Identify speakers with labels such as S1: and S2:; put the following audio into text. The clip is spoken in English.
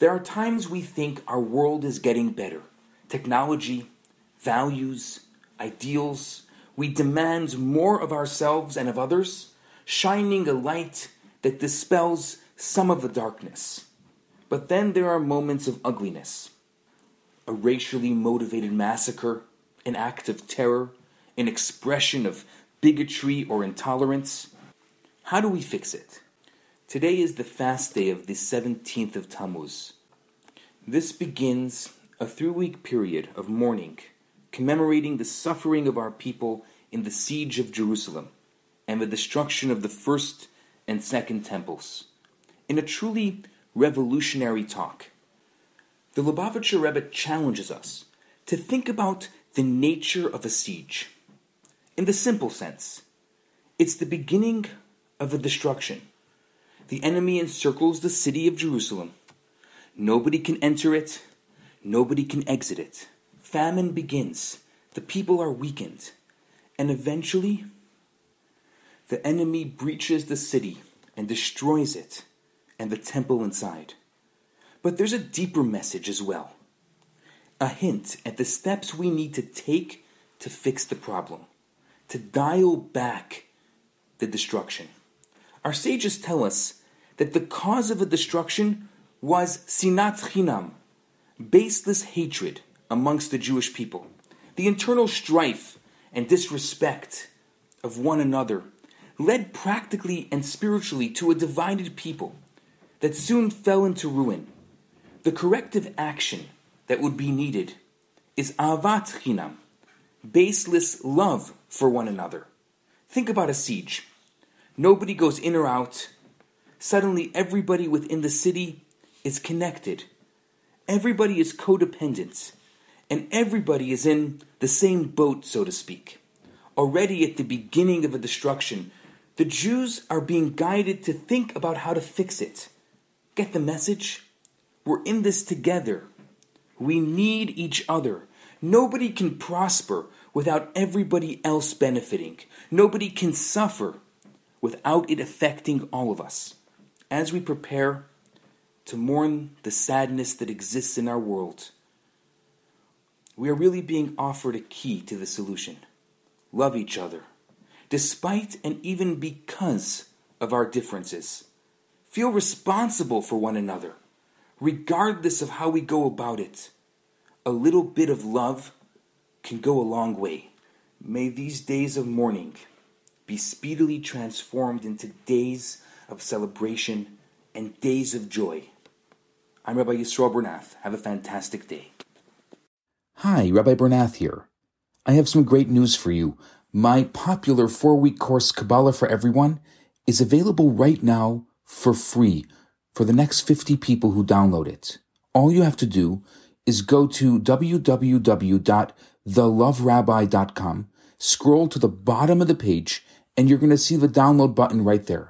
S1: There are times we think our world is getting better. Technology, values, ideals. We demand more of ourselves and of others, shining a light that dispels some of the darkness. But then there are moments of ugliness a racially motivated massacre, an act of terror, an expression of bigotry or intolerance. How do we fix it? Today is the fast day of the 17th of Tammuz. This begins a three week period of mourning, commemorating the suffering of our people in the siege of Jerusalem and the destruction of the first and second temples. In a truly revolutionary talk, the Lubavitcher Rebbe challenges us to think about the nature of a siege. In the simple sense, it's the beginning of a destruction. The enemy encircles the city of Jerusalem. Nobody can enter it, nobody can exit it. Famine begins, the people are weakened, and eventually, the enemy breaches the city and destroys it and the temple inside. But there's a deeper message as well a hint at the steps we need to take to fix the problem, to dial back the destruction. Our sages tell us that the cause of the destruction was sinat chinam, baseless hatred amongst the Jewish people, the internal strife and disrespect of one another led practically and spiritually to a divided people that soon fell into ruin. The corrective action that would be needed is ahavat chinam, baseless love for one another. Think about a siege. Nobody goes in or out. Suddenly, everybody within the city is connected. Everybody is codependent. And everybody is in the same boat, so to speak. Already at the beginning of a destruction, the Jews are being guided to think about how to fix it. Get the message? We're in this together. We need each other. Nobody can prosper without everybody else benefiting. Nobody can suffer without it affecting all of us. As we prepare to mourn the sadness that exists in our world, we are really being offered a key to the solution. Love each other despite and even because of our differences. Feel responsible for one another, regardless of how we go about it. A little bit of love can go a long way. May these days of mourning be speedily transformed into days of celebration and days of joy. I'm Rabbi Yisroel Bernath. Have a fantastic day.
S2: Hi, Rabbi Bernath here. I have some great news for you. My popular four week course, Kabbalah for Everyone, is available right now for free for the next 50 people who download it. All you have to do is go to www.theloverabbi.com, scroll to the bottom of the page, and you're going to see the download button right there.